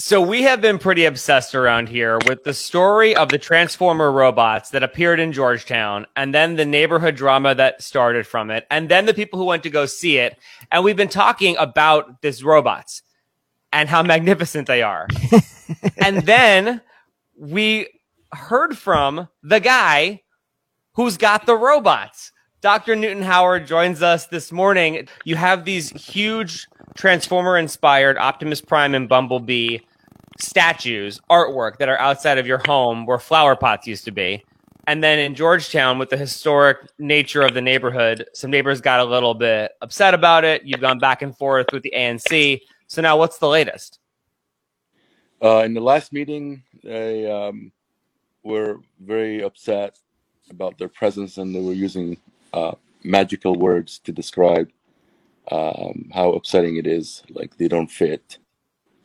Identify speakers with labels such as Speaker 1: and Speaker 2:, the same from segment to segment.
Speaker 1: So we have been pretty obsessed around here with the story of the Transformer robots that appeared in Georgetown and then the neighborhood drama that started from it and then the people who went to go see it. And we've been talking about these robots and how magnificent they are. and then we heard from the guy who's got the robots. Dr. Newton Howard joins us this morning. You have these huge Transformer inspired Optimus Prime and Bumblebee statues, artwork that are outside of your home where flower pots used to be. And then in Georgetown, with the historic nature of the neighborhood, some neighbors got a little bit upset about it. You've gone back and forth with the ANC. So now, what's the latest?
Speaker 2: Uh, in the last meeting, they um, were very upset about their presence, and they were using uh, magical words to describe um, how upsetting it is. Like they don't fit,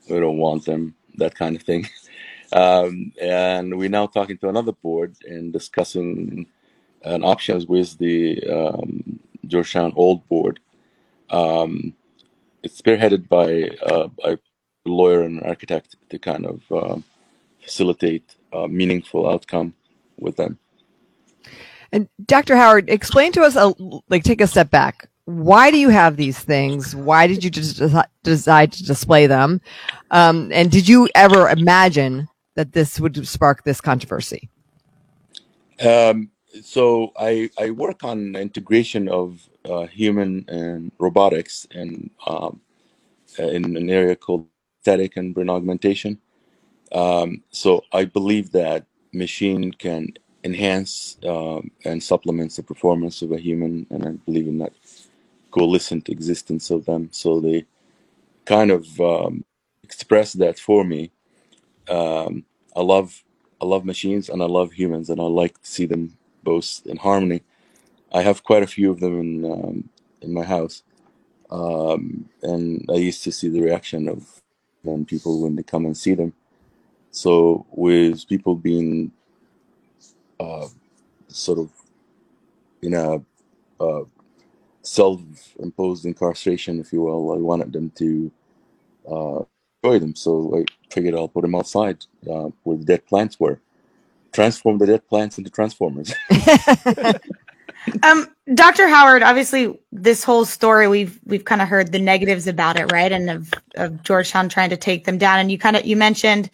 Speaker 2: we don't want them, that kind of thing. Um, and we're now talking to another board and discussing an options with the um, Georgetown Old Board. Um, it's spearheaded by uh, a lawyer and architect to kind of uh, facilitate a meaningful outcome with them.
Speaker 3: And Dr. Howard, explain to us, a, like, take a step back why do you have these things? Why did you just decide to display them? Um, and did you ever imagine that this would spark this controversy?
Speaker 2: Um, so I, I work on integration of uh, human and robotics and um, in an area called static and brain augmentation. Um, so I believe that machine can enhance um, and supplements the performance of a human, and I believe in that coalescent existence of them. So they kind of um, express that for me. Um, I love I love machines and I love humans, and I like to see them both in harmony. I have quite a few of them in um, in my house, um, and I used to see the reaction of when people when they come and see them. So with people being uh, sort of in a uh, self-imposed incarceration, if you will. I wanted them to uh, enjoy them, so I figured I'll put them outside uh, where the dead plants were. Transform the dead plants into transformers.
Speaker 4: um, Dr. Howard, obviously, this whole story we've we've kind of heard the negatives about it, right? And of, of Georgetown trying to take them down. And you kind of you mentioned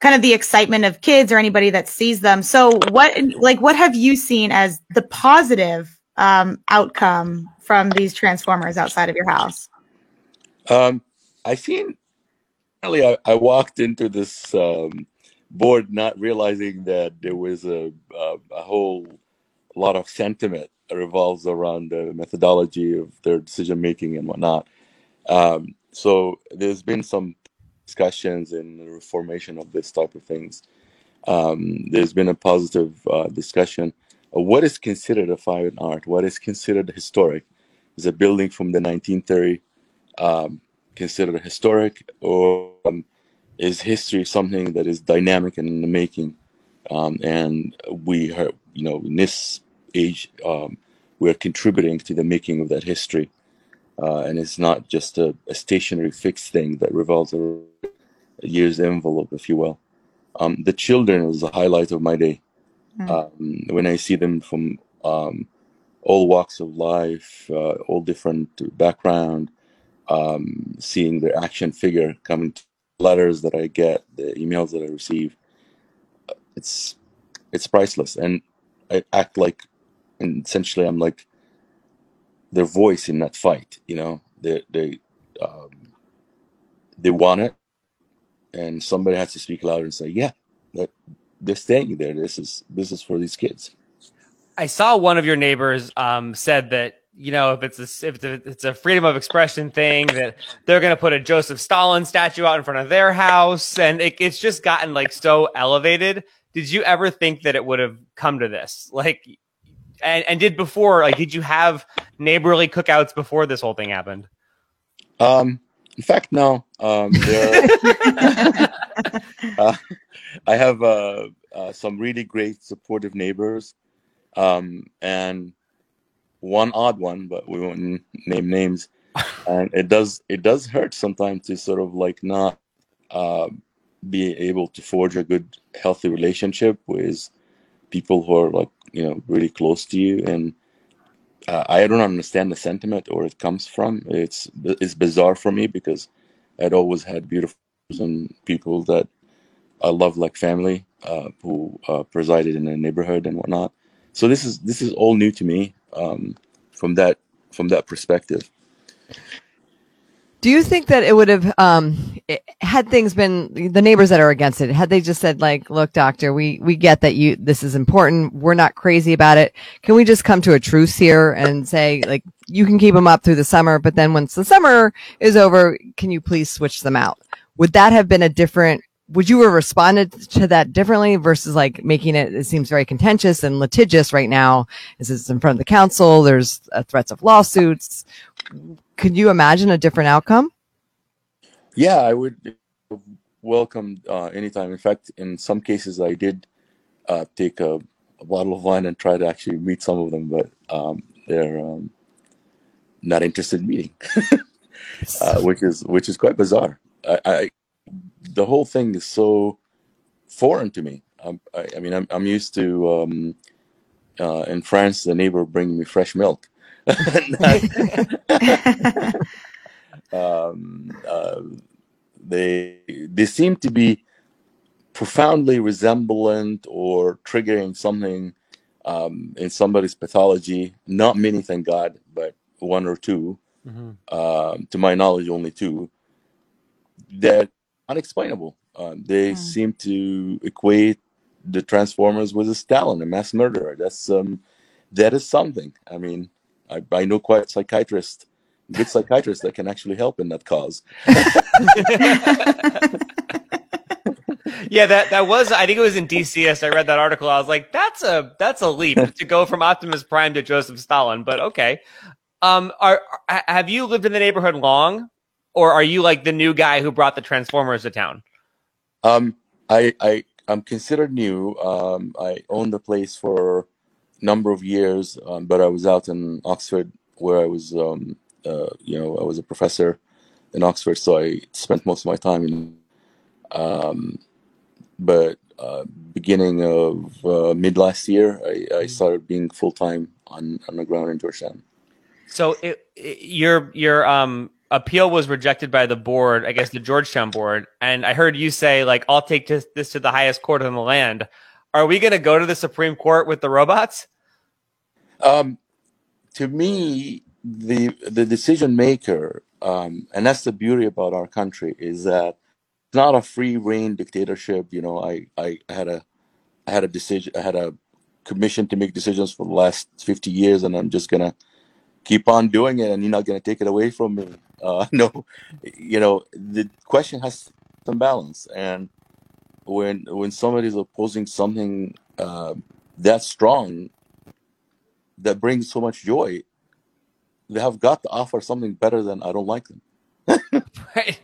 Speaker 4: kind of the excitement of kids or anybody that sees them. So what like what have you seen as the positive um, outcome from these transformers outside of your house?
Speaker 2: Um, I seen. Really, I, I walked into this um, board not realizing that there was a, a, a whole lot of sentiment revolves around the methodology of their decision making and whatnot. Um, so there's been some discussions in the reformation of this type of things. Um, there's been a positive uh, discussion what is considered a fine art, what is considered historic. Is a building from the 1930 um, considered historic, or um, is history something that is dynamic and in the making? Um, and we are, you know, in this age, um, we're contributing to the making of that history. Uh, and it's not just a, a, stationary fixed thing that revolves around a year's envelope, if you will. Um, the children was the highlight of my day. Mm. Um, when I see them from um, all walks of life, uh, all different background, um, seeing their action figure coming to letters that I get, the emails that I receive, it's it's priceless. And I act like, and essentially, I'm like their voice in that fight. You know, they they um, they want it, and somebody has to speak louder and say, "Yeah, that they're staying there. This is this is for these kids.
Speaker 1: I saw one of your neighbors um, said that you know if it's a if it's a freedom of expression thing that they're going to put a Joseph Stalin statue out in front of their house, and it, it's just gotten like so elevated. Did you ever think that it would have come to this? Like, and, and did before like did you have neighborly cookouts before this whole thing happened?
Speaker 2: Um, in fact, no. Um, uh, I have uh, uh, some really great supportive neighbors, um, and one odd one, but we won't name names. and it does it does hurt sometimes to sort of like not uh, be able to forge a good, healthy relationship with people who are like you know really close to you and uh, I don't understand the sentiment or it comes from. It's it's bizarre for me because I'd always had beautiful and people that I love like family uh, who uh, presided in the neighborhood and whatnot. So this is this is all new to me um, from that from that perspective.
Speaker 3: Do you think that it would have, um, had things been the neighbors that are against it, had they just said like, look, doctor, we, we get that you, this is important. We're not crazy about it. Can we just come to a truce here and say like, you can keep them up through the summer, but then once the summer is over, can you please switch them out? Would that have been a different, would you have responded to that differently versus like making it, it seems very contentious and litigious right now. This is in front of the council. There's uh, threats of lawsuits. Could you imagine a different outcome?
Speaker 2: Yeah, I would welcome uh, anytime. In fact, in some cases, I did uh, take a, a bottle of wine and try to actually meet some of them, but um, they're um, not interested in meeting, uh, which is which is quite bizarre. I, I the whole thing is so foreign to me. Um, I, I mean, I'm I'm used to um, uh, in France the neighbor bringing me fresh milk. um, uh, they they seem to be profoundly resemblant or triggering something um, in somebody's pathology. Not many, thank God, but one or two. Um, to my knowledge, only two. That unexplainable. Uh, they
Speaker 4: Mm.
Speaker 2: seem to equate the Transformers with a Stalin, a mass murderer. That's um, that is something. I mean, I, I know quite psychiatrists, good psychiatrists that can actually help in that cause.
Speaker 1: yeah, that that was. I think it was in DCS. I read that article. I was like, that's a that's a leap to go from Optimus Prime to Joseph Stalin. But okay, um, are ha- have you lived in the neighborhood long, or are you like the new guy who brought the Transformers to town?
Speaker 2: Um, I, I, I'm considered new. Um, I owned the place for number of years, um, but I was out in Oxford where I was, um, uh, you know, I was a professor in Oxford, so I spent most of my time in. Um, but uh, beginning of uh, mid last year, I, I started being full time on on the ground in Georgetown.
Speaker 1: So it, it, your your um appeal was rejected by the board, I guess the Georgetown board, and I heard you say like, "I'll take this, this to the highest court in the land." Are we going to go to the Supreme Court with the robots?
Speaker 2: Um, to me, the the decision maker, um, and that's the beauty about our country, is that it's not a free reign dictatorship. You know, I, I had a I had a decision, I had a commission to make decisions for the last fifty years, and I'm just gonna keep on doing it, and you're not gonna take it away from me. Uh, no, you know, the question has some balance, and when when somebody's opposing something uh, that strong that brings so much joy, they have got to offer something better than I don't like them.
Speaker 1: Right.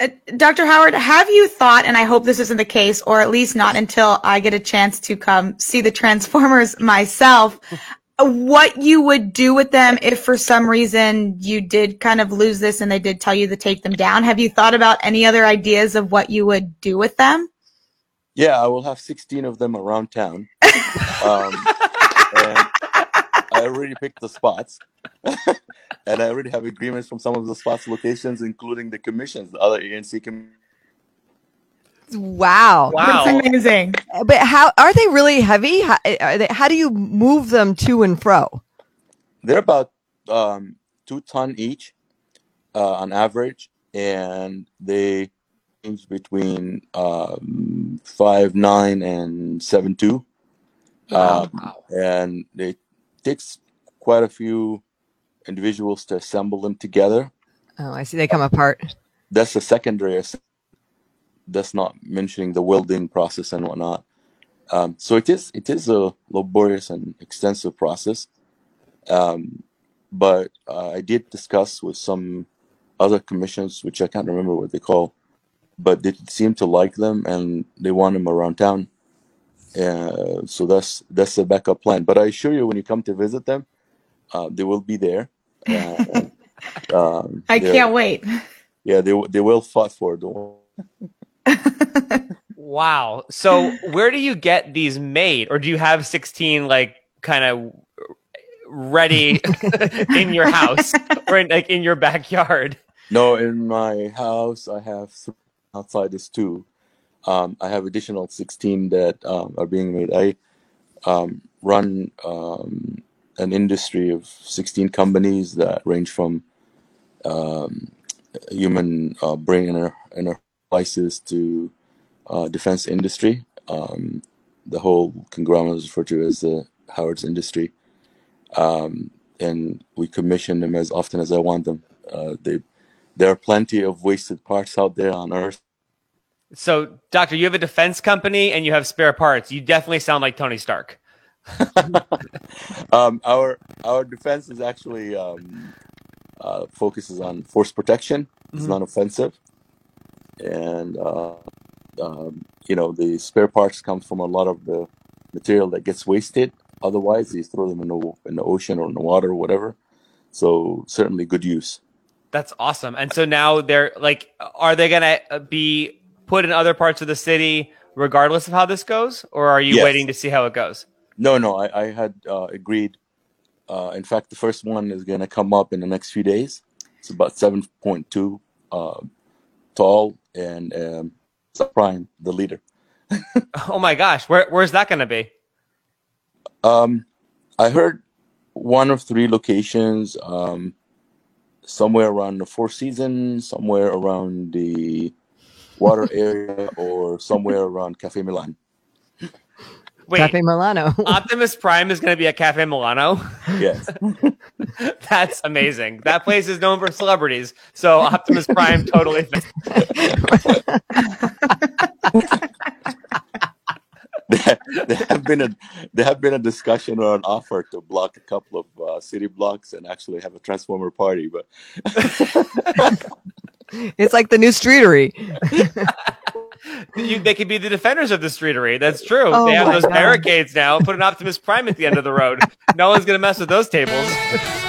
Speaker 4: Uh, Dr. Howard, have you thought, and I hope this isn't the case, or at least not until I get a chance to come see the Transformers myself, what you would do with them if for some reason you did kind of lose this and they did tell you to take them down? Have you thought about any other ideas of what you would do with them?
Speaker 2: Yeah, I will have 16 of them around town. Um, I already picked the spots. and I already have agreements from some of the spots locations, including the commissions, the other ANC com-
Speaker 3: Wow.
Speaker 1: Wow.
Speaker 4: That's amazing.
Speaker 3: But how are they really heavy? How, are they, how do you move them to and fro?
Speaker 2: They're about um, two ton each uh, on average, and they range between um, five nine and seven two.
Speaker 3: Wow.
Speaker 2: Um, and it takes quite a few individuals to assemble them together.
Speaker 3: Oh, I see. They come apart.
Speaker 2: That's the secondary. ass- That's not mentioning the welding process and whatnot. Um, so it is it is a laborious and extensive process. Um, but uh, I did discuss with some other commissions, which I can't remember what they call, but they seem to like them and they want them around town. Uh, so that's that's the backup plan. But I assure you, when you come to visit them, uh, they will be there. Uh, um,
Speaker 4: I can't wait.
Speaker 2: Yeah, they they will fight for it. Don't worry.
Speaker 1: Wow. So where do you get these made, or do you have sixteen like kind of ready in your house or in, like in your backyard?
Speaker 2: No, in my house I have outside this two. Um, I have additional sixteen that um, are being made. I um, run um, an industry of sixteen companies that range from um, human uh, brain inner inner devices to uh, defense industry. Um, the whole conglomerate is referred to as the Howard's industry, um, and we commission them as often as I want them. Uh, they there are plenty of wasted parts out there on Earth.
Speaker 1: So, doctor, you have a defense company and you have spare parts. You definitely sound like Tony Stark.
Speaker 2: um, our our defense is actually um, uh, focuses on force protection. It's
Speaker 1: Mhm.
Speaker 2: non offensive, and uh, um, you know the spare parts come from a lot of the material that gets wasted. Otherwise, they throw them in the in the ocean or in the water or whatever. So certainly good use.
Speaker 1: That's awesome. And so now they're like, are they going to be put in other parts of the city regardless of how this goes? Or are you
Speaker 2: Yes.
Speaker 1: waiting to see how it goes?
Speaker 2: No, no, I, I had uh, agreed. Uh, in fact, the first one is going to come up in the next few days. It's about 7.2 uh, tall, and um, Prime, the leader.
Speaker 1: Oh my gosh. Where, where's that going to be?
Speaker 2: Um, I heard one of three locations, um, somewhere around the Four Seasons, somewhere around the water area, or somewhere around Cafe Milan.
Speaker 1: Wait,
Speaker 3: Cafe Milano.
Speaker 1: Optimus Prime is going to be at Cafe Milano?
Speaker 2: Yes.
Speaker 1: That's amazing. That place is known for celebrities. So Optimus Prime totally
Speaker 2: there there have been a there have been a discussion or an offer to block a couple of uh, city blocks and actually have a transformer party, but
Speaker 3: it's like the new streetery.
Speaker 1: You, they could be the defenders of the streetery. That's true.
Speaker 3: Oh
Speaker 1: they have those
Speaker 3: God.
Speaker 1: barricades now. Put an Optimus Prime at the end of the road. No one's going to mess with those tables.